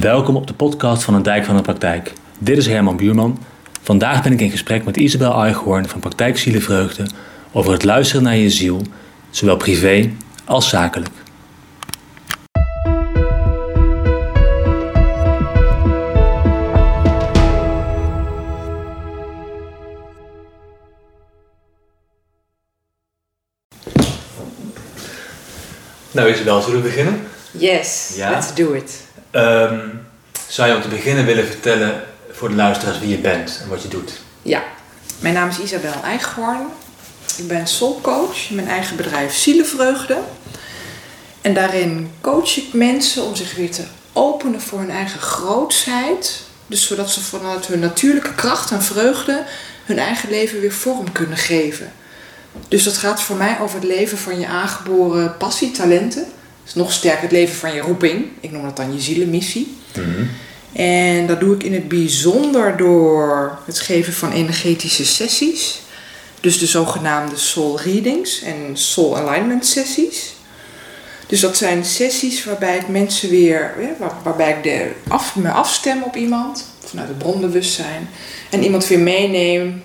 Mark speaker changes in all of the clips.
Speaker 1: Welkom op de podcast van een Dijk van de Praktijk. Dit is Herman Buurman. Vandaag ben ik in gesprek met Isabel Eichhoorn van Praktijk Zielenvreugde over het luisteren naar je ziel, zowel privé als zakelijk. Nou Isabel, zullen we beginnen?
Speaker 2: Yes,
Speaker 1: Ja?
Speaker 2: let's do it.
Speaker 1: Ehm, zou je om te beginnen willen vertellen voor de luisteraars wie je bent en wat je doet?
Speaker 2: Ja, mijn naam is Isabel Eichhorn. Ik ben soulcoach in mijn eigen bedrijf Zielenvreugde. En daarin coach ik mensen om zich weer te openen voor hun eigen grootsheid. Dus zodat ze vanuit hun natuurlijke kracht en vreugde hun eigen leven weer vorm kunnen geven. Dus dat gaat voor mij over het leven van je aangeboren passie, talenten. Dus nog sterker het leven van je roeping. Ik noem dat dan je zielenmissie. En dat doe ik in het bijzonder door het geven van energetische sessies. Dus de zogenaamde soul readings en soul alignment sessies. Dus dat zijn sessies waarbij ik mensen weer, waar- waarbij ik de af, me afstem op iemand, vanuit het bronbewustzijn. En iemand weer meeneem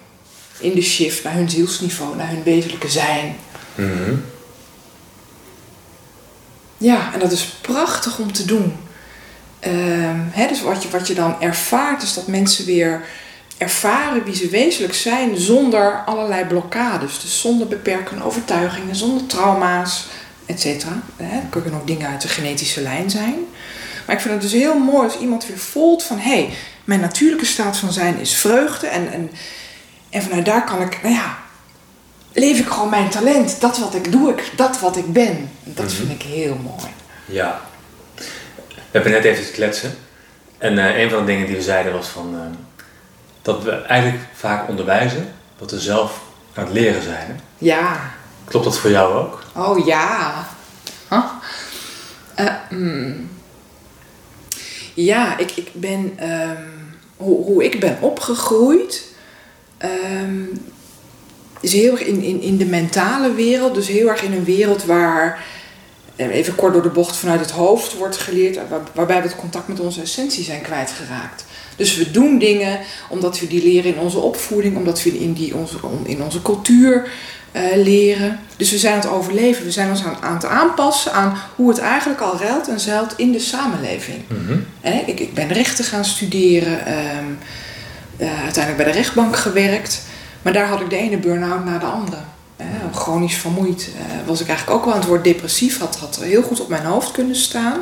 Speaker 2: in de shift naar hun zielsniveau, naar hun wezenlijke zijn. Ja, en dat is prachtig om te doen. Ehm, dus wat je, wat je dan ervaart, is dat mensen weer ervaren wie ze wezenlijk zijn zonder allerlei blokkades. Dus zonder beperkende overtuigingen, zonder trauma's, et cetera. Er kunnen ook dingen uit de genetische lijn zijn. Maar ik vind het dus heel mooi als iemand weer voelt van... hé, hey, mijn natuurlijke staat van zijn is vreugde. En, en, en vanuit daar kan ik, nou ja, leef ik gewoon mijn talent. Dat wat ik doe, ik, dat wat ik ben. En dat vind ik heel mooi.
Speaker 1: Ja. We hebben net even kletsen. En eh, een van de dingen die we zeiden was van, eh, dat we eigenlijk vaak onderwijzen wat we zelf aan het leren zijn. hè?
Speaker 2: Ja,
Speaker 1: Klopt dat voor jou ook?
Speaker 2: Oh ja. Huh? Eh, hmm. Ja, ik, ik ben. ehm, hoe, hoe ik ben opgegroeid. ehm, is heel erg in, in, in de mentale wereld. Dus heel erg in een wereld waar. eh, Even kort door de bocht vanuit het hoofd wordt geleerd. waar- waarbij we het contact met onze essentie zijn kwijtgeraakt. Dus we doen dingen omdat we die leren in onze opvoeding, omdat we in, die onze, in onze cultuur eh, leren. Dus we zijn aan het overleven. We zijn ons aan, aan het aanpassen aan hoe het eigenlijk al ruilt en zeilt in de samenleving. En ik, ik ben rechten gaan studeren, ehm, eh, uiteindelijk bij de rechtbank gewerkt. Maar daar had ik de ene burn-out na de andere. Eh, chronisch vermoeid eh, was ik eigenlijk ook wel aan het woord depressief. Had, had heel goed op mijn hoofd kunnen staan.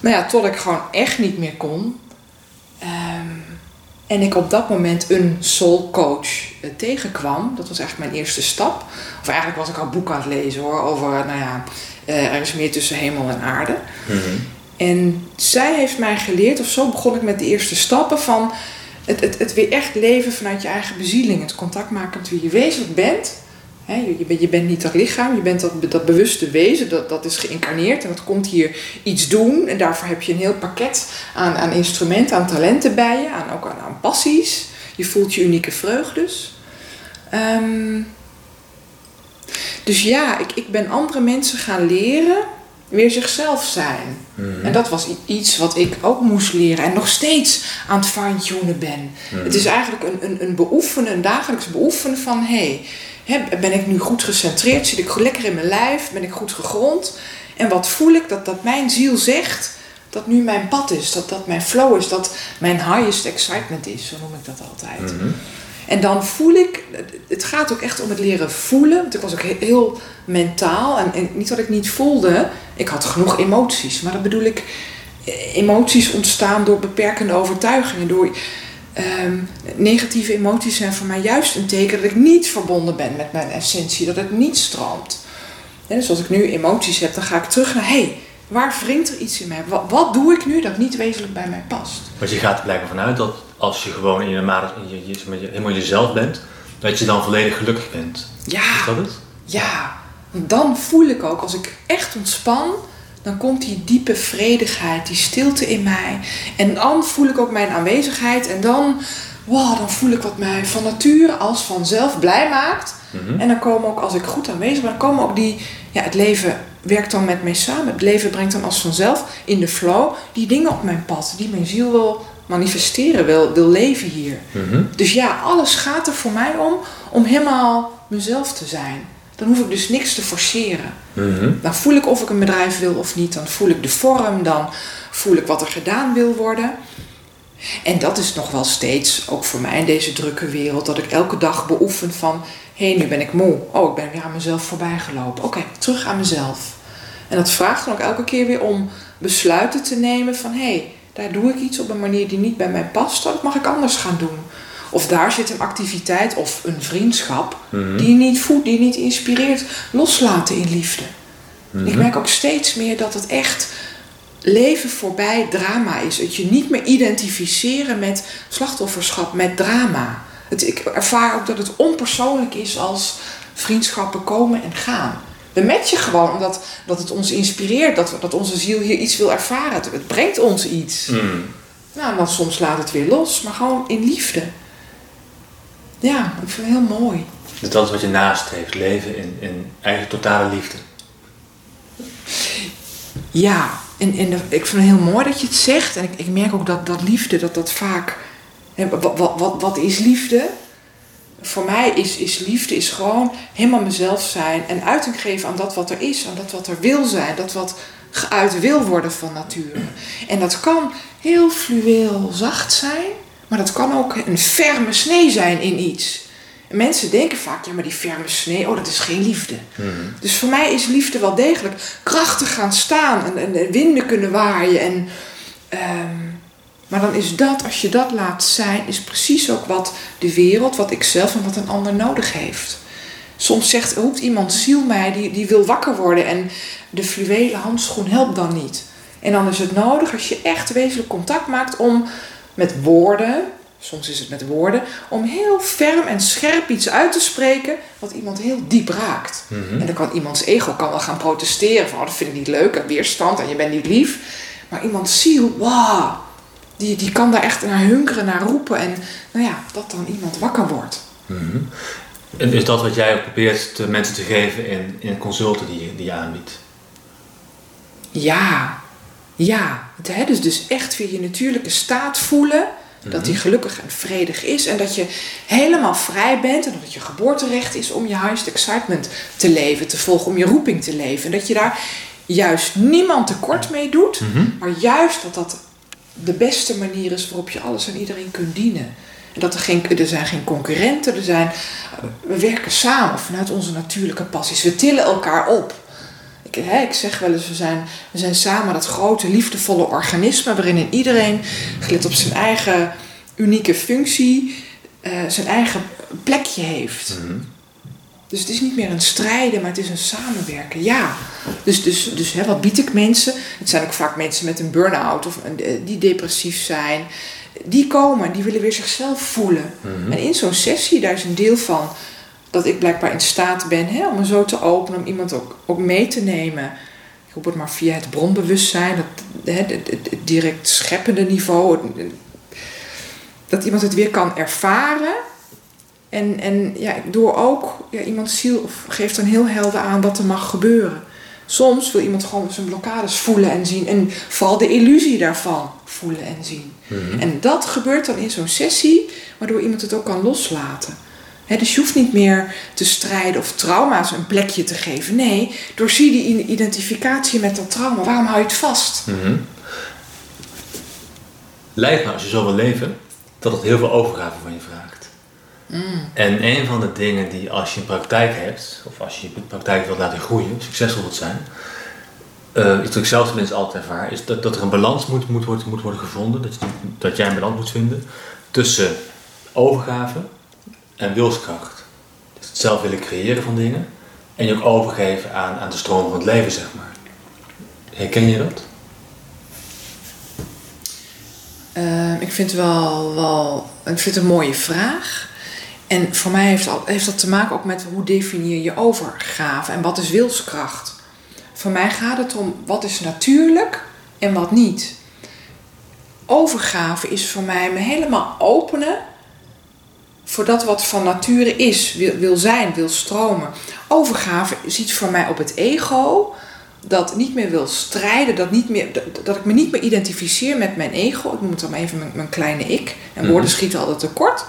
Speaker 2: Nou ja, tot ik gewoon echt niet meer kon. Ehm, en ik op dat moment een soul coach eh, tegenkwam. Dat was eigenlijk mijn eerste stap. Of eigenlijk was ik al boek aan het lezen hoor. Over, nou ja, eh, er is meer tussen hemel en aarde. En zij heeft mij geleerd, of zo begon ik met de eerste stappen van het, het, het weer echt leven vanuit je eigen bezieling. Het contact maken met wie je wezenlijk bent. Hè, je, bent, je bent niet dat lichaam, je bent dat, dat bewuste wezen, dat, dat is geïncarneerd en dat komt hier iets doen. En daarvoor heb je een heel pakket aan, aan instrumenten, aan talenten bij je, aan, ook aan, aan passies. Je voelt je unieke vreugdes. Ehm, dus ja, ik, ik ben andere mensen gaan leren weer zichzelf zijn. En dat was iets wat ik ook moest leren en nog steeds aan het fine-tunen ben. Het is eigenlijk een, een, een beoefenen, een dagelijks beoefenen van... hé, hey, ben ik nu goed gecentreerd? Zit ik lekker in mijn lijf? Ben ik goed gegrond? En wat voel ik dat, dat mijn ziel zegt dat nu mijn pad is? Dat dat mijn flow is? Dat mijn highest excitement is? Zo noem ik dat altijd. En dan voel ik, het gaat ook echt om het leren voelen. Want ik was ook he- heel mentaal. En, en niet dat ik niet voelde, ik had genoeg emoties. Maar dat bedoel ik, eh, emoties ontstaan door beperkende overtuigingen. Door, ehm, negatieve emoties zijn voor mij juist een teken dat ik niet verbonden ben met mijn essentie. Dat het niet stroomt. Ja, dus als ik nu emoties heb, dan ga ik terug naar... hey, waar wringt er iets in mij? Wat, wat doe ik nu dat niet wezenlijk bij mij past?
Speaker 1: Want je gaat er blijkbaar vanuit dat als je gewoon in je, je, je, helemaal jezelf bent, dat je dan volledig gelukkig bent.
Speaker 2: Ja.
Speaker 1: Is dat het?
Speaker 2: Ja, want dan voel ik ook, als ik echt ontspan, dan komt die diepe vredigheid, die stilte in mij. En dan voel ik ook mijn aanwezigheid en dan, wow, dan voel ik wat mij van nature als vanzelf blij maakt. En dan komen ook, als ik goed aanwezig ben, dan komen ook die, ja, het leven werkt dan met mij samen. Het leven brengt dan als vanzelf in de flow die dingen op mijn pad, die mijn ziel wil manifesteren, wil, wil leven hier.
Speaker 1: Mhm.
Speaker 2: Dus ja, alles gaat er voor mij om om helemaal mezelf te zijn. Dan hoef ik dus niks te forceren.
Speaker 1: Mhm.
Speaker 2: Dan voel ik of ik een bedrijf wil of niet. Dan voel ik de vorm. Dan voel ik wat er gedaan wil worden. En dat is nog wel steeds, ook voor mij in deze drukke wereld, dat ik elke dag beoefen van... Hé, hey, nu ben ik moe. Oh, ik ben weer aan mezelf voorbij gelopen. Oké, terug aan mezelf. En dat vraagt dan ook elke keer weer om besluiten te nemen van... Hé, hey, daar doe ik iets op een manier die niet bij mij past. Dat mag ik anders gaan doen. Of daar zit een activiteit of een vriendschap
Speaker 1: Mhm.
Speaker 2: die je niet voedt, die je niet inspireert. Loslaten in liefde.
Speaker 1: Mhm.
Speaker 2: Ik merk ook steeds meer dat het echt leven voorbij drama is. Het je niet meer identificeren met slachtofferschap, met drama. Het, ik ervaar ook dat het onpersoonlijk is als vriendschappen komen en gaan. We matchen gewoon omdat dat het ons inspireert, dat, dat onze ziel hier iets wil ervaren. Het, het brengt ons iets.
Speaker 1: Mhm.
Speaker 2: Nou, dan soms laat het weer los, maar gewoon in liefde. Ja, ik vind het heel mooi.
Speaker 1: Dus dat is wat je nastreeft, leven in, in eigenlijk totale liefde.
Speaker 2: Ja, en, en ik vind het heel mooi dat je het zegt. En ik, ik merk ook dat, dat liefde, dat dat vaak... Wat, wat, wat, wat is liefde? Voor mij is, is liefde is gewoon helemaal mezelf zijn. En uiting geven aan dat wat er is. Aan dat wat er wil zijn. Dat wat geuit wil worden van nature. En dat kan heel fluweel zacht zijn. Maar dat kan ook een ferme snee zijn in iets. En mensen denken vaak, ja maar die ferme snee, oh dat is geen liefde.
Speaker 1: Mhm.
Speaker 2: Dus voor mij is liefde wel degelijk krachtig gaan staan en, en, en winden kunnen waaien. En, ehm, maar dan is dat, als je dat laat zijn, is precies ook wat de wereld, wat ik zelf en wat een ander nodig heeft. Soms zegt, roept iemand ziel mij, die, die wil wakker worden en de fluwelen handschoen helpt dan niet. En dan is het nodig, als je echt wezenlijk contact maakt om met woorden, soms is het met woorden, om heel ferm en scherp iets uit te spreken wat iemand heel diep raakt.
Speaker 1: Mhm.
Speaker 2: En dan kan iemands ego kan wel gaan protesteren van oh, dat vind ik niet leuk en weerstand en je bent niet lief. Maar iemands ziel, wauw, die, die kan daar echt naar hunkeren, naar roepen en nou ja, dat dan iemand wakker wordt.
Speaker 1: Mhm. En is dat wat jij ook probeert de mensen te geven in, in consulten die, je- die je aanbiedt?
Speaker 2: Ja, ja. Het, hè, dus, dus echt weer je natuurlijke staat voelen. Dat die gelukkig en vredig is. En dat je helemaal vrij bent. En dat het je geboorterecht is om je highest excitement te leven. Te volgen, om je roeping te leven. En dat je daar juist niemand tekort mee doet.
Speaker 1: Mhm.
Speaker 2: Maar juist dat dat de beste manier is waarop je alles en iedereen kunt dienen. En dat er geen, er zijn geen concurrenten, er zijn, we werken samen vanuit onze natuurlijke passies. We tillen elkaar op. Ik, hè, ik zeg wel eens, we zijn, we zijn samen dat grote, liefdevolle organisme waarin iedereen, gelet op zijn eigen unieke functie, eh, zijn eigen plekje heeft.
Speaker 1: Mhm.
Speaker 2: Dus het is niet meer een strijden, maar het is een samenwerken. Ja. Dus, dus, dus hè, wat bied ik mensen? Het zijn ook vaak mensen met een burn-out of een, eh, die depressief zijn. Die komen, die willen weer zichzelf voelen.
Speaker 1: Mhm.
Speaker 2: En in zo'n sessie, daar is een deel van dat ik blijkbaar in staat ben hè, om me zo te openen, om iemand ook, ook mee te nemen. Ik hoop het maar via het bronbewustzijn, dat, hè, het, het, het direct scheppende niveau. het- dat iemand het weer kan ervaren. En, en ja, door ook ja, iemands ziel geeft dan heel helder aan wat er mag gebeuren. Soms wil iemand gewoon zijn blokkades voelen en zien. En vooral de illusie daarvan voelen en zien.
Speaker 1: Mhm.
Speaker 2: En dat gebeurt dan in zo'n sessie, waardoor iemand het ook kan loslaten. Dus je hoeft niet meer te strijden of trauma's een plekje te geven. Nee, doorzie die identificatie met dat trauma. Waarom hou je het vast?
Speaker 1: Mhm. Lijkt me als je zo wil leven, dat het heel veel overgave van je vraagt. En een van de dingen die als je een praktijk hebt, of als je je praktijk wilt laten groeien, succesvol wilt zijn, eh iets wat ik zelf tenminste altijd ervaar, is dat, dat er een balans moet, moet, worden, moet worden gevonden, dat, je, dat jij een balans moet vinden tussen overgave en wilskracht. Dus het zelf willen creëren van dingen en je ook overgeven aan, aan de stroom van het leven, zeg maar. Herken je dat?
Speaker 2: Ehm, ik vind het wel, wel ik vind het een mooie vraag. En voor mij heeft, al, heeft dat te maken ook met hoe definieer je overgave en wat is wilskracht. Voor mij gaat het om wat is natuurlijk en wat niet. Overgave is voor mij me helemaal openen voor dat wat van nature is, wil, wil zijn, wil stromen. Overgave ziet voor mij op het ego dat niet meer wil strijden, dat, niet meer, dat, dat ik me niet meer identificeer met mijn ego. Ik noem het dan even mijn, mijn kleine ik. En woorden
Speaker 1: Mhm.
Speaker 2: schieten altijd tekort.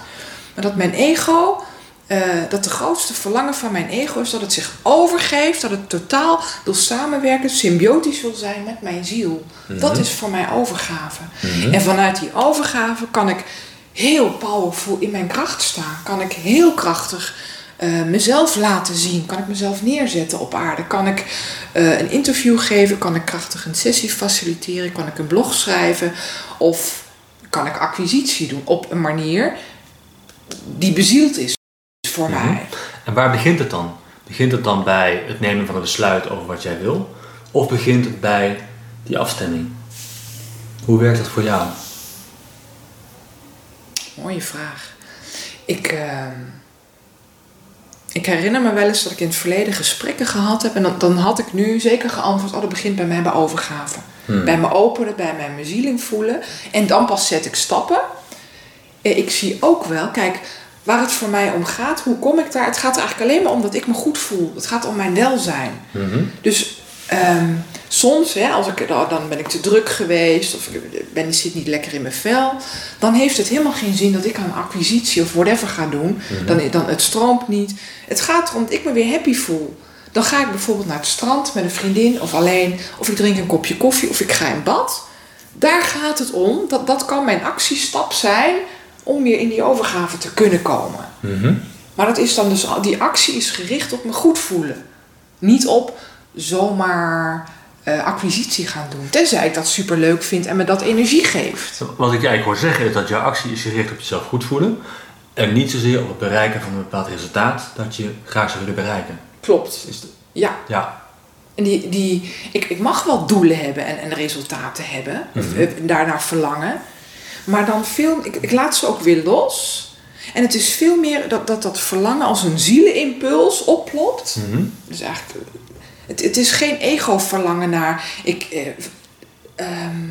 Speaker 2: Maar dat mijn ego, eh, dat de grootste verlangen van mijn ego is dat het zich overgeeft, dat het totaal wil samenwerken, symbiotisch wil zijn met mijn ziel. Dat
Speaker 1: Mhm.
Speaker 2: is voor mij overgave.
Speaker 1: Mhm.
Speaker 2: En vanuit die overgave kan ik heel powerful in mijn kracht staan. Kan ik heel krachtig eh, mezelf laten zien. Kan ik mezelf neerzetten op aarde. Kan ik eh, een interview geven. Kan ik krachtig een sessie faciliteren. Kan ik een blog schrijven. Of kan ik acquisitie doen op een manier die bezield is voor
Speaker 1: Mhm.
Speaker 2: mij.
Speaker 1: En waar begint het dan? Begint het dan bij het nemen van een besluit over wat jij wil? Of begint het bij die afstemming? Hoe werkt dat voor jou?
Speaker 2: Mooie vraag. Ik, ehm, ik herinner me wel eens dat ik in het verleden gesprekken gehad heb. En dan, dan had ik nu zeker geantwoord: oh, dat begint bij mij bij overgave.
Speaker 1: Hmm.
Speaker 2: Bij me openen, bij mijn bezieling voelen. En dan pas zet ik stappen. Eh, Ik zie ook wel, kijk, waar het voor mij om gaat, hoe kom ik daar? Het gaat er eigenlijk alleen maar om dat ik me goed voel. Het gaat om mijn welzijn.
Speaker 1: Mhm.
Speaker 2: Dus ehm, soms, hè, als ik, dan ben ik te druk geweest of ik ben, zit niet lekker in mijn vel, dan heeft het helemaal geen zin dat ik aan acquisitie of whatever ga doen. dan, dan, het stroomt niet. Het gaat erom dat ik me weer happy voel. Dan ga ik bijvoorbeeld naar het strand met een vriendin of alleen, of ik drink een kopje koffie of ik ga in bad. Daar gaat het om. Dat, dat kan mijn actiestap zijn om weer in die overgave te kunnen komen.
Speaker 1: Mhm.
Speaker 2: Maar dat is dan dus, die actie is gericht op me goed voelen. Niet op zomaar eh, acquisitie gaan doen. Tenzij ik dat super leuk vind en me dat energie geeft.
Speaker 1: Wat ik eigenlijk hoor zeggen is dat jouw actie is gericht op jezelf goed voelen. En niet zozeer op het bereiken van een bepaald resultaat dat je graag zou willen bereiken.
Speaker 2: Klopt.
Speaker 1: Is de-
Speaker 2: Ja.
Speaker 1: ja.
Speaker 2: En die, die, ik, ik mag wel doelen hebben en, en resultaten hebben. Eh, daarnaar verlangen. Maar dan veel, ik, ik laat ze ook weer los. En het is veel meer dat dat, dat verlangen als een zielenimpuls oplopt.
Speaker 1: Mhm.
Speaker 2: Dus eigenlijk, het, het is geen ego-verlangen naar. Ik, eh, ehm,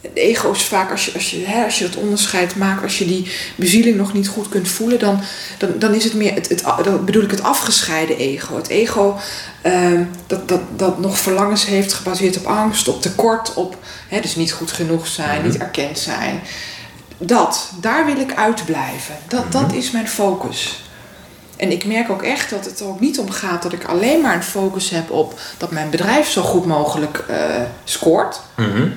Speaker 2: het ego is vaak, als je, als, je, hè, als je dat onderscheid maakt, als je die bezieling nog niet goed kunt voelen, dan, dan, dan is het meer, het, het, dan bedoel ik het afgescheiden ego. Het ego ehm, dat, dat, dat nog verlangens heeft gebaseerd op angst, op tekort, op hè, dus niet goed genoeg zijn,
Speaker 1: Mhm.
Speaker 2: niet erkend zijn. Dat, daar wil ik uitblijven. Dat, dat is mijn focus. En ik merk ook echt dat het er ook niet om gaat dat ik alleen maar een focus heb op dat mijn bedrijf zo goed mogelijk eh, scoort.
Speaker 1: Mhm.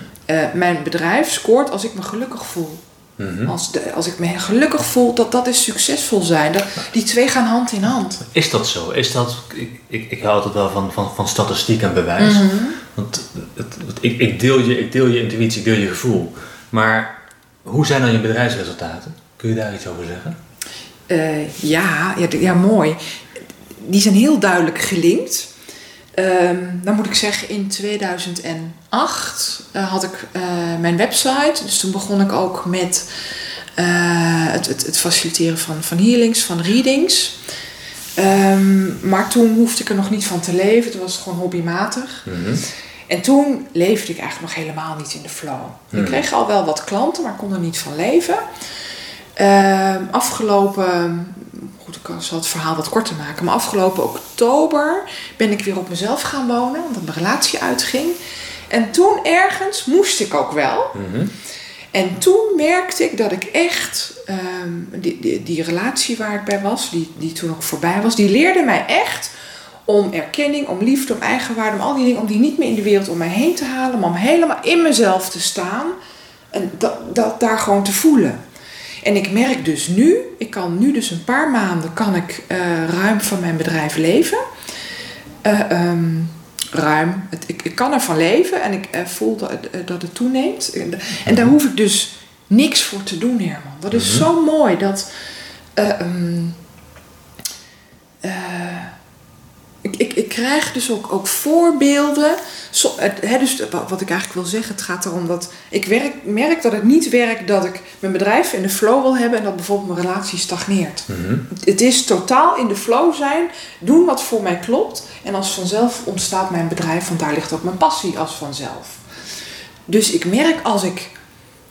Speaker 2: Eh, mijn bedrijf scoort als ik me gelukkig voel.
Speaker 1: Mhm.
Speaker 2: Als, de, als ik me gelukkig voel, dat dat is succesvol zijn. Dat, die twee gaan hand in hand.
Speaker 1: Is dat zo? Is dat, ik, ik, ik hou altijd wel van, van, van statistiek en bewijs.
Speaker 2: Mhm.
Speaker 1: Want het, het- ik, ik, deel je, ik deel je intuïtie, ik deel je gevoel. Maar hoe zijn dan je bedrijfsresultaten? Kun je daar iets over zeggen?
Speaker 2: Eh, ja, ja, ja, mooi. Die zijn heel duidelijk gelinkt. Ehm, dan moet ik zeggen, in 2008 eh, had ik eh, mijn website. Dus toen begon ik ook met eh, het, het, het faciliteren van, van healings, van readings. Ehm, maar toen hoefde ik er nog niet van te leven. Toen was het gewoon hobbymatig.
Speaker 1: Mhm.
Speaker 2: En toen leefde ik eigenlijk nog helemaal niet in de flow.
Speaker 1: Hmm.
Speaker 2: Ik kreeg al wel wat klanten, maar kon er niet van leven. Ehm, afgelopen, goed, ik zal het verhaal wat korter maken, maar afgelopen oktober ben ik weer op mezelf gaan wonen, omdat mijn relatie uitging. En toen ergens moest ik ook wel.
Speaker 1: Mhm.
Speaker 2: En toen merkte ik dat ik echt, ehm, die, die, die relatie waar ik bij was, die, die toen ook voorbij was, die leerde mij echt om erkenning, om liefde, om eigenwaarde, om al die dingen, om die niet meer in de wereld om mij heen te halen, maar om helemaal in mezelf te staan en dat, dat daar gewoon te voelen. En ik merk dus nu, ik kan nu dus een paar maanden, kan ik eh, ruim van mijn bedrijf leven. Eh, ehm, ruim. Het, ik, ik kan ervan leven en ik eh, voel dat, dat het toeneemt. En, daar hoef ik dus niks voor te doen, Herman. Dat is
Speaker 1: Mhm.
Speaker 2: zo mooi. Dat, eh, ehm, eh, ik, ik, ik krijg dus ook, ook voorbeelden. Het, hè, dus wa- wat ik eigenlijk wil zeggen, het gaat erom dat ik werk, merk dat het niet werkt dat ik mijn bedrijf in de flow wil hebben en dat bijvoorbeeld mijn relatie stagneert.
Speaker 1: Mhm.
Speaker 2: Het is totaal in de flow zijn, doen wat voor mij klopt. En als vanzelf ontstaat mijn bedrijf, want daar ligt ook mijn passie als vanzelf. Dus ik merk als ik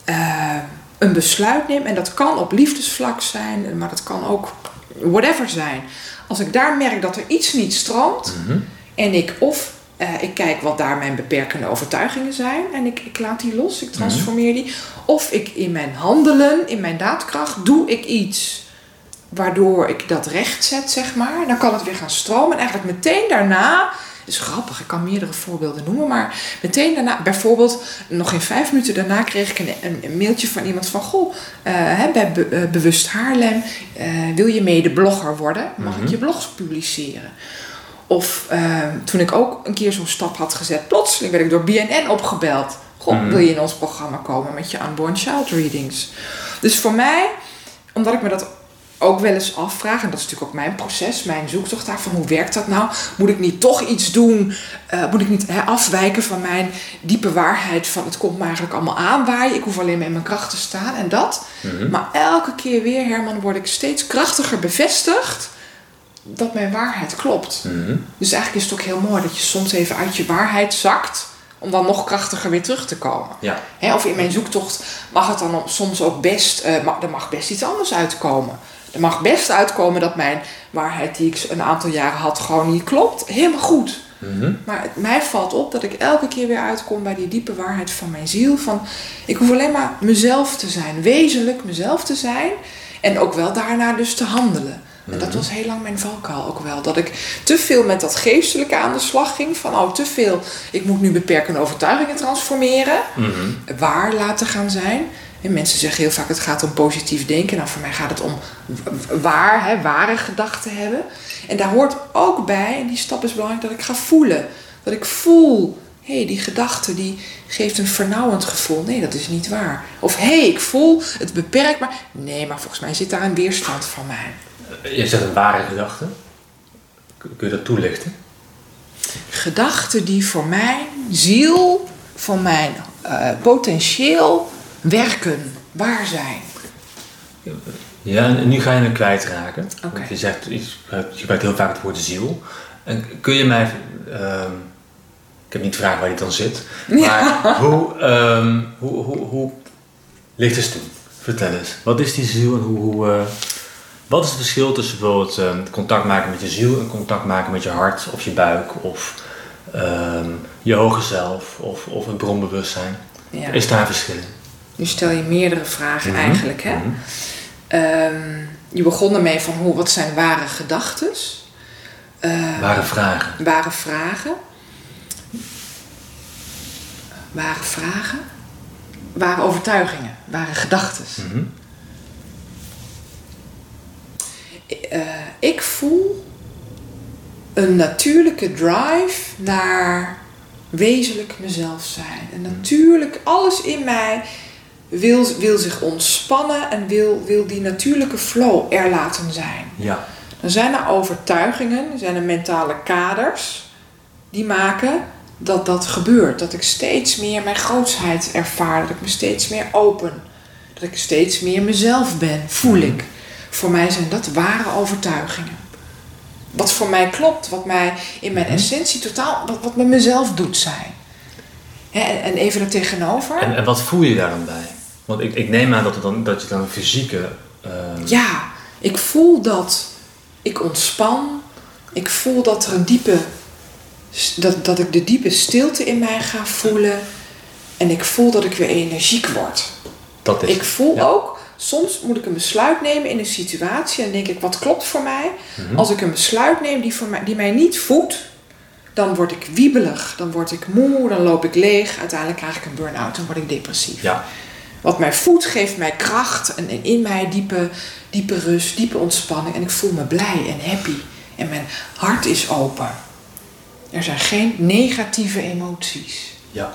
Speaker 2: eh, een besluit neem, en dat kan op liefdesvlak zijn, maar dat kan ook whatever zijn. Als ik daar merk dat er iets niet stroomt
Speaker 1: Mhm.
Speaker 2: en ik of Eh, ik kijk wat daar mijn beperkende overtuigingen zijn en ik, ik laat die los, ik transformeer die. Of ik in mijn handelen, in mijn daadkracht, doe ik iets waardoor ik dat recht zet, zeg maar. Dan kan het weer gaan stromen en eigenlijk meteen daarna is grappig, ik kan meerdere voorbeelden noemen, maar meteen daarna, bijvoorbeeld nog geen vijf minuten daarna kreeg ik een, een, mailtje van iemand van: Goh, uh, hè, bij Be Bewust Haarlem, uh, wil je mede blogger worden? Mag ik je blogs publiceren? Of uh, toen ik ook een keer zo'n stap had gezet, plotseling werd ik door BNN opgebeld. Goh, mm -hmm. wil je in ons programma komen met je unborn child readings? Dus voor mij, omdat ik me dat ook wel eens afvraag, en dat is natuurlijk ook mijn proces, mijn zoektocht daarvan, hoe werkt dat nou? Moet ik niet toch iets doen? Uh, moet ik niet hè, afwijken van mijn diepe waarheid van het komt me eigenlijk allemaal aanwaaien, ik hoef alleen maar in mijn kracht te staan en dat. Mm -hmm. Maar elke keer weer, Herman, word ik steeds krachtiger bevestigd dat mijn waarheid klopt. Mm -hmm. Dus eigenlijk is het ook heel mooi dat je soms even uit je waarheid zakt om dan nog krachtiger weer terug te komen.
Speaker 1: Ja.
Speaker 2: Hè, of in mijn zoektocht mag het dan soms ook best, uh, mag, er mag best iets anders uitkomen. Er mag best uitkomen dat mijn waarheid die ik een aantal jaren had gewoon niet klopt. Helemaal goed.
Speaker 1: Mm -hmm.
Speaker 2: Maar het, mij valt op dat ik elke keer weer uitkom bij die diepe waarheid van mijn ziel. Van ik hoef alleen maar mezelf te zijn, wezenlijk mezelf te zijn. En ook wel daarna dus te handelen. En dat was heel lang mijn valkuil ook wel. Dat ik te veel met dat geestelijke aan de slag ging. Van oh, te veel. Ik moet nu beperkende overtuigingen transformeren.
Speaker 1: Mm -hmm.
Speaker 2: Waar laten gaan zijn. En mensen zeggen heel vaak het gaat om positief denken. Nou, voor mij gaat het om waar, hè, ware gedachten hebben. En daar hoort ook bij, en die stap is belangrijk, dat ik ga voelen. Dat ik voel, hé, hey, die gedachte die geeft een vernauwend gevoel. Nee, dat is niet waar. Of hé, hey, ik voel het beperkt, maar nee, maar volgens mij zit daar een weerstand van mij.
Speaker 1: Je zegt een ware gedachte. Kun je dat toelichten?
Speaker 2: Gedachten die voor mijn ziel, voor mijn uh, potentieel werken, waar zijn.
Speaker 1: Ja, en nu ga je hem kwijtraken.
Speaker 2: Okay.
Speaker 1: Want je zegt, je gebruikt heel vaak het woord ziel. En kun je mij, uh, ik heb niet gevraagd waar die dan zit, maar
Speaker 2: Ja.
Speaker 1: hoe, um, hoe, hoe, hoe ligt het toe? Vertel eens, wat is die ziel en hoe, hoe uh, wat is het verschil tussen bijvoorbeeld uh, contact maken met je ziel en contact maken met je hart of je buik of um, je hoge zelf of, of het bronbewustzijn?
Speaker 2: Ja.
Speaker 1: Is daar een verschil in?
Speaker 2: Nu stel je meerdere vragen
Speaker 1: Mhm.
Speaker 2: eigenlijk. Hè?
Speaker 1: Mhm.
Speaker 2: Um, je begon ermee van hoe, wat zijn ware gedachten? Uh,
Speaker 1: Ware vragen.
Speaker 2: ware vragen. Ware vragen. Ware overtuigingen. Ware gedachten.
Speaker 1: Mhm.
Speaker 2: Uh, ik voel een natuurlijke drive naar wezenlijk mezelf zijn. En natuurlijk, alles in mij wil, wil zich ontspannen en wil, wil die natuurlijke flow er laten zijn.
Speaker 1: Ja.
Speaker 2: Dan zijn er overtuigingen, er zijn er mentale kaders die maken dat dat gebeurt. Dat ik steeds meer mijn grootsheid ervaar, dat ik me steeds meer open, dat ik steeds meer mezelf ben, voel ik. Voor mij zijn dat ware overtuigingen. Wat voor mij klopt, wat mij in mijn essentie totaal, wat, wat met mezelf doet zijn. En even er tegenover.
Speaker 1: En, en wat voel je daar dan bij? Want ik, ik neem aan dat, het dan, dat je dan een fysieke. Uh...
Speaker 2: Ja, ik voel dat ik ontspan. Ik voel dat er een diepe. Dat, dat ik de diepe stilte in mij ga voelen. En ik voel dat ik weer energiek word.
Speaker 1: Dat is
Speaker 2: ik voel
Speaker 1: ja.
Speaker 2: ook, soms moet ik een besluit nemen in een situatie. En denk ik, wat klopt voor mij?
Speaker 1: Mhm.
Speaker 2: Als ik een besluit neem die, voor mij, die mij niet voedt, dan word ik wiebelig. Dan word ik moe, dan loop ik leeg. Uiteindelijk krijg ik een burn-out, dan word ik depressief.
Speaker 1: Ja.
Speaker 2: Wat mij voedt, geeft mij kracht en, en in mij diepe, diepe rust, diepe ontspanning. En ik voel me blij en happy. En mijn hart is open. Er zijn geen negatieve emoties.
Speaker 1: Ja.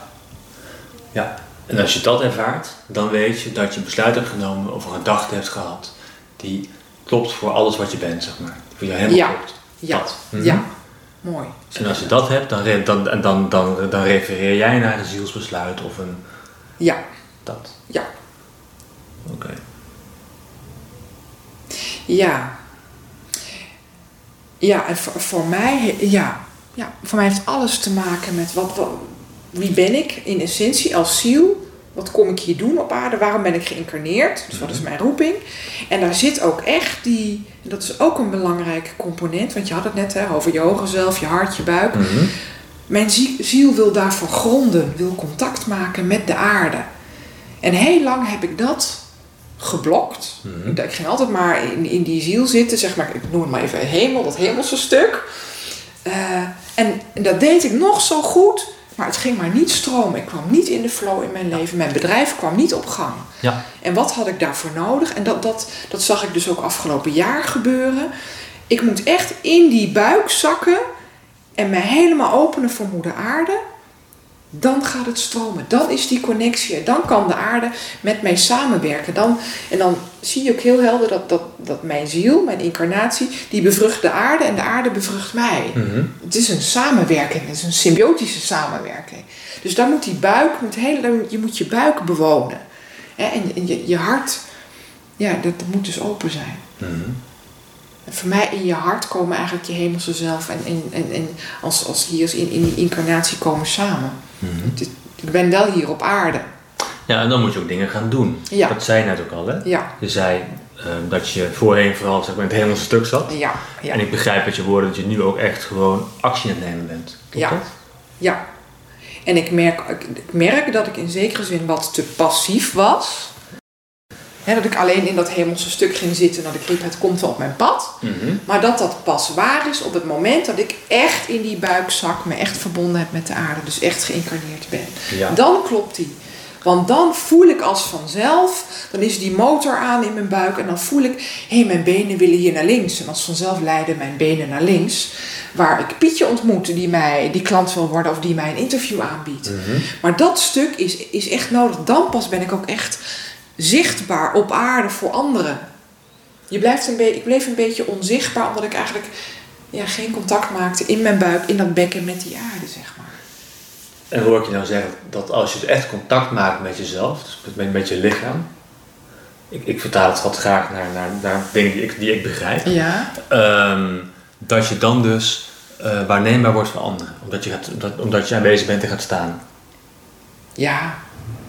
Speaker 1: Ja. En als je dat ervaart, dan weet je dat je een besluit hebt genomen of een gedachte hebt gehad die klopt voor alles wat je bent, zeg maar. Voor jou helemaal
Speaker 2: Ja.
Speaker 1: klopt.
Speaker 2: Ja,
Speaker 1: Dat. Mhm.
Speaker 2: ja. Mooi.
Speaker 1: En als je dat hebt, dan, dan, dan, dan, dan refereer jij naar een zielsbesluit of een
Speaker 2: Ja,
Speaker 1: dat.
Speaker 2: ja,
Speaker 1: Oké.
Speaker 2: ja. Ja, en voor, voor mij, ja. ja, voor mij heeft alles te maken met wat, wat, wie ben ik in essentie als ziel? Wat kom ik hier doen op aarde? Waarom ben ik geïncarneerd? Dus wat is mijn roeping? En daar zit ook echt die, en dat is ook een belangrijke component, want je had het net hè, over je hoge zelf, je hart, je buik.
Speaker 1: Mhm.
Speaker 2: Mijn ziel wil daarvoor gronden, wil contact maken met de aarde. En heel lang heb ik dat geblokt.
Speaker 1: Mhm.
Speaker 2: Ik ging altijd maar in, in die ziel zitten, zeg maar, ik noem het maar even hemel, dat hemelse stuk. Uh, en, en dat deed ik nog zo goed, maar het ging maar niet stromen. Ik kwam niet in de flow in mijn leven. Mijn bedrijf kwam niet op gang.
Speaker 1: Ja.
Speaker 2: En wat had ik daarvoor nodig? En dat, dat, dat zag ik dus ook afgelopen jaar gebeuren. Ik moet echt in die buik zakken en mij helemaal openen voor moeder aarde. Dan gaat het stromen. Dan is die connectie. Dan kan de aarde met mij samenwerken. Dan, en dan zie je ook heel helder dat, dat, dat mijn ziel, mijn incarnatie, die bevrucht de aarde en de aarde bevrucht mij.
Speaker 1: Mhm.
Speaker 2: Het is een samenwerking, het is een symbiotische samenwerking. Dus daar moet die buik, moet heel, je moet je buik bewonen. En je, je hart, ja, dat, moet dus open zijn.
Speaker 1: Mhm.
Speaker 2: En voor mij in je hart komen eigenlijk je hemelse zelf en, en, en, en als, als hier in, in die incarnatie komen samen.
Speaker 1: Mhm.
Speaker 2: Het- Ik ben wel hier op aarde.
Speaker 1: Ja, en dan moet je ook dingen gaan doen.
Speaker 2: Ja.
Speaker 1: Dat zei je net ook al, hè?
Speaker 2: Ja,
Speaker 1: Je zei eh, dat je voorheen vooral zeg maar, in het hemelse stuk zat.
Speaker 2: ja, ja.
Speaker 1: En ik begrijp uit je woorden dat je nu ook echt gewoon actie aan het nemen bent. Klopt
Speaker 2: Ja.
Speaker 1: dat?
Speaker 2: Ja. En ik merk, ik, ik merk dat ik in zekere zin wat te passief was. Dat ik alleen in dat hemelse stuk ging zitten en dat ik riep, het komt wel op mijn pad.
Speaker 1: Mhm.
Speaker 2: Maar dat dat pas waar is op het moment dat ik echt in die buikzak me echt verbonden heb met de aarde. Dus echt geïncarneerd ben.
Speaker 1: Ja.
Speaker 2: Dan klopt die. Want dan voel ik als vanzelf, dan is die motor aan in mijn buik en dan voel ik, hé, mijn benen willen hier naar links. En als vanzelf leiden mijn benen naar links, waar ik Pietje ontmoette die mij, die klant wil worden of die mij een interview aanbiedt.
Speaker 1: Mhm.
Speaker 2: Maar dat stuk is, is echt nodig. Dan pas ben ik ook echt zichtbaar op aarde voor anderen. Je blijft een beetje, ik bleef een beetje onzichtbaar omdat ik eigenlijk ja, geen contact maakte in mijn buik, in dat bekken met die aarde, zeg maar.
Speaker 1: En hoor ik je nou zeggen dat als je echt contact maakt met jezelf, dus met, met je lichaam, ik, ik vertaal het wat graag naar, naar, naar dingen die ik, die ik begrijp,
Speaker 2: Ja,
Speaker 1: ehm, dat je dan dus eh, waarneembaar wordt voor anderen. Omdat je, gaat, omdat, omdat je aanwezig bent en gaat staan.
Speaker 2: ja.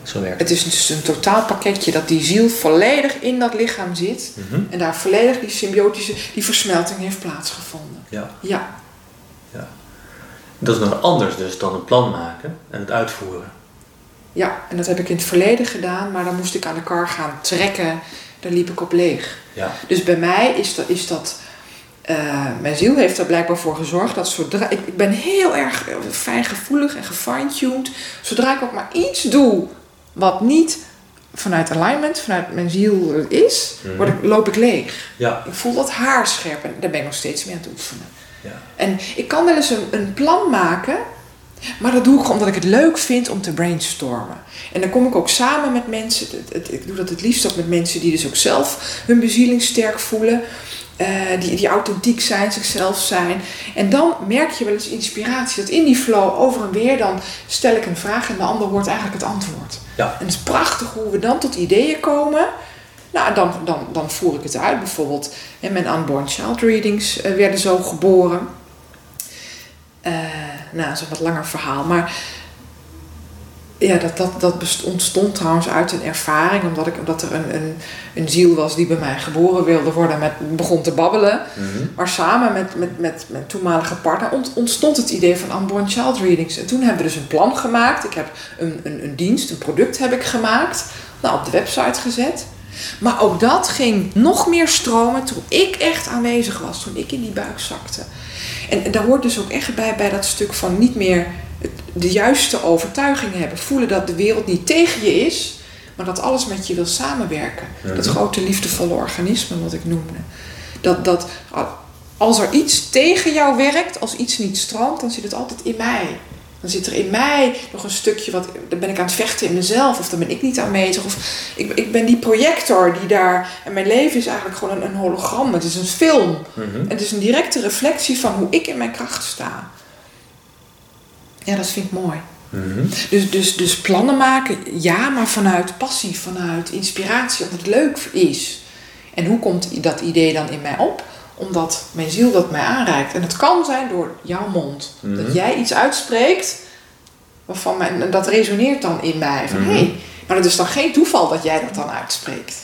Speaker 1: Zo werkt
Speaker 2: Het is dus een totaalpakketje dat die ziel volledig in dat lichaam zit.
Speaker 1: Mhm.
Speaker 2: En daar volledig die symbiotische, die versmelting heeft plaatsgevonden.
Speaker 1: Ja.
Speaker 2: Ja,
Speaker 1: Dat is nog anders dus dan een plan maken en het uitvoeren.
Speaker 2: ja. En dat heb ik in het verleden gedaan, maar dan moest ik aan de kar gaan trekken. Daar liep ik op leeg.
Speaker 1: Ja.
Speaker 2: Dus bij mij is dat, is dat eh, mijn ziel heeft er blijkbaar voor gezorgd dat zodra ik, ik ben heel erg eh, fijngevoelig en gefine-tuned, zodra ik ook maar iets doe wat niet vanuit alignment, vanuit mijn ziel is,
Speaker 1: Mhm.
Speaker 2: word ik, loop ik leeg.
Speaker 1: Ja.
Speaker 2: Ik voel dat haarscherp en daar ben ik nog steeds mee aan het oefenen.
Speaker 1: Ja.
Speaker 2: En ik kan wel eens een, een plan maken, maar dat doe ik omdat ik het leuk vind om te brainstormen. En dan kom ik ook samen met mensen, het- het- ik doe dat het liefst ook met mensen die dus ook zelf hun bezieling sterk voelen. Eh, die, die authentiek zijn, zichzelf zijn. En dan merk je wel eens inspiratie. Dat in die flow over en weer dan stel ik een vraag en de ander hoort eigenlijk het antwoord.
Speaker 1: Ja.
Speaker 2: En het is prachtig hoe we dan tot ideeën komen. Nou, dan, dan, dan voer ik het uit. Bijvoorbeeld, hè, mijn unborn child readings eh, werden zo geboren. Eh, nou, dat is een wat langer verhaal. Maar ja, dat, dat, dat ontstond trouwens uit een ervaring. Omdat, ik, omdat er een, een, een ziel was die bij mij geboren wilde worden. Met, begon te babbelen.
Speaker 1: Mhm.
Speaker 2: Maar samen met, met, met mijn toenmalige partner ont- ontstond het idee van unborn child readings. En toen hebben we dus een plan gemaakt. Ik heb een, een, een dienst, een product heb ik gemaakt. Nou, op de website gezet. Maar ook dat ging nog meer stromen toen ik echt aanwezig was. Toen ik in die buik zakte. En, daar hoort dus ook echt bij, bij dat stuk van niet meer de juiste overtuigingen hebben. Voelen dat de wereld niet tegen je is. Maar dat alles met je wil samenwerken. Dat grote liefdevolle organisme wat ik noemde. Dat, dat als er iets tegen jou werkt, als iets niet stroomt, dan zit het altijd in mij. Dan zit er in mij nog een stukje wat. Dan ben ik aan het vechten in mezelf, of dan ben ik niet aanwezig. Of ik, ik ben die projector die daar. En mijn leven is eigenlijk gewoon een, een hologram. Het is een film.
Speaker 1: Mhm.
Speaker 2: Het is een directe reflectie van hoe ik in mijn kracht sta. Ja, dat vind ik mooi.
Speaker 1: Mhm.
Speaker 2: Dus, dus, dus plannen maken, ja, maar vanuit passie, vanuit inspiratie, omdat het leuk is. En hoe komt dat idee dan in mij op? Omdat mijn ziel dat mij aanreikt. En het kan zijn door jouw mond.
Speaker 1: Mhm.
Speaker 2: Dat jij iets uitspreekt, waarvan mij, en dat resoneert dan in mij. Van,
Speaker 1: Mhm.
Speaker 2: hey, maar het is dan geen toeval dat jij dat dan uitspreekt.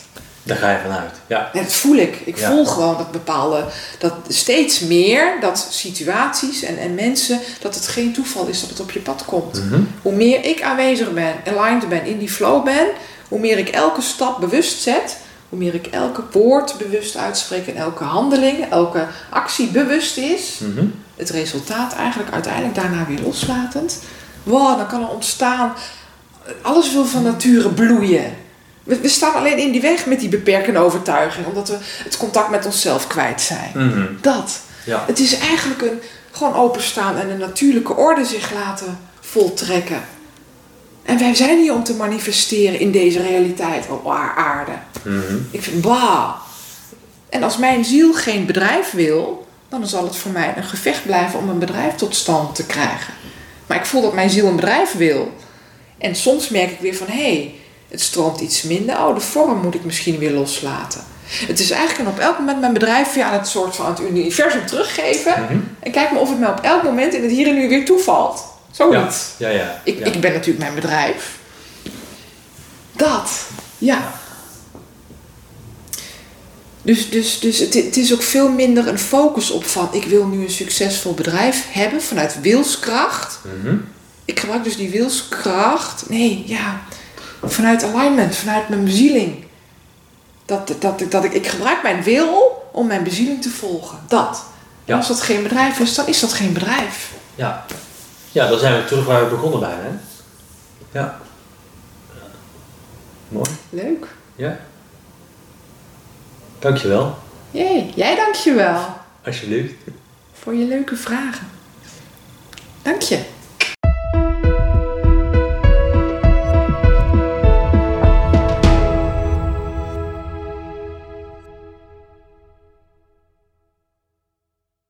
Speaker 1: Daar ga je vanuit. Ja.
Speaker 2: En dat voel ik. Ik
Speaker 1: Ja.
Speaker 2: voel gewoon dat bepaalde, dat steeds meer, dat situaties en, en mensen, dat het geen toeval is dat het op je pad komt.
Speaker 1: Mhm.
Speaker 2: Hoe meer ik aanwezig ben, aligned ben, in die flow ben, hoe meer ik elke stap bewust zet, hoe meer ik elke woord bewust uitspreek en elke handeling, elke actie bewust is,
Speaker 1: Mhm.
Speaker 2: het resultaat eigenlijk uiteindelijk daarna weer loslatend. Wow, dan kan er ontstaan, alles wil van nature bloeien. We, we staan alleen in die weg met die beperkende overtuiging, omdat we het contact met onszelf kwijt zijn.
Speaker 1: Mhm.
Speaker 2: Dat.
Speaker 1: Ja.
Speaker 2: Het is eigenlijk een gewoon openstaan en een natuurlijke orde zich laten voltrekken. En wij zijn hier om te manifesteren in deze realiteit op aarde.
Speaker 1: Mhm.
Speaker 2: Ik vind, wauw. En als mijn ziel geen bedrijf wil, dan zal het voor mij een gevecht blijven om een bedrijf tot stand te krijgen. Maar ik voel dat mijn ziel een bedrijf wil. En soms merk ik weer van, hé, hey, het stroomt iets minder. Oh, de vorm moet ik misschien weer loslaten. Het is eigenlijk op elk moment mijn bedrijf weer aan het soort van het universum teruggeven.
Speaker 1: Mhm.
Speaker 2: En kijk maar of het mij op elk moment in het hier en nu weer toevalt. Zoiets.
Speaker 1: Ja, ja.
Speaker 2: Ik,
Speaker 1: ja.
Speaker 2: ik ben natuurlijk mijn bedrijf. Dat, ja. Dus, dus, dus het, het is ook veel minder een focus op van ik wil nu een succesvol bedrijf hebben vanuit wilskracht.
Speaker 1: Mhm.
Speaker 2: Ik gebruik dus die wilskracht. Nee, ja. Vanuit alignment, vanuit mijn bezieling. Dat, dat, dat ik, ik gebruik mijn wil om mijn bezieling te volgen. Dat. En
Speaker 1: Ja.
Speaker 2: als dat geen bedrijf is, dan is dat geen bedrijf.
Speaker 1: Ja. Ja, dan zijn we terug waar we begonnen bij, hè? Ja. Mooi.
Speaker 2: Leuk.
Speaker 1: Ja. Dankjewel.
Speaker 2: Jee, jij dankjewel
Speaker 1: Alsjeblieft.
Speaker 2: voor je leuke vragen. Dank je.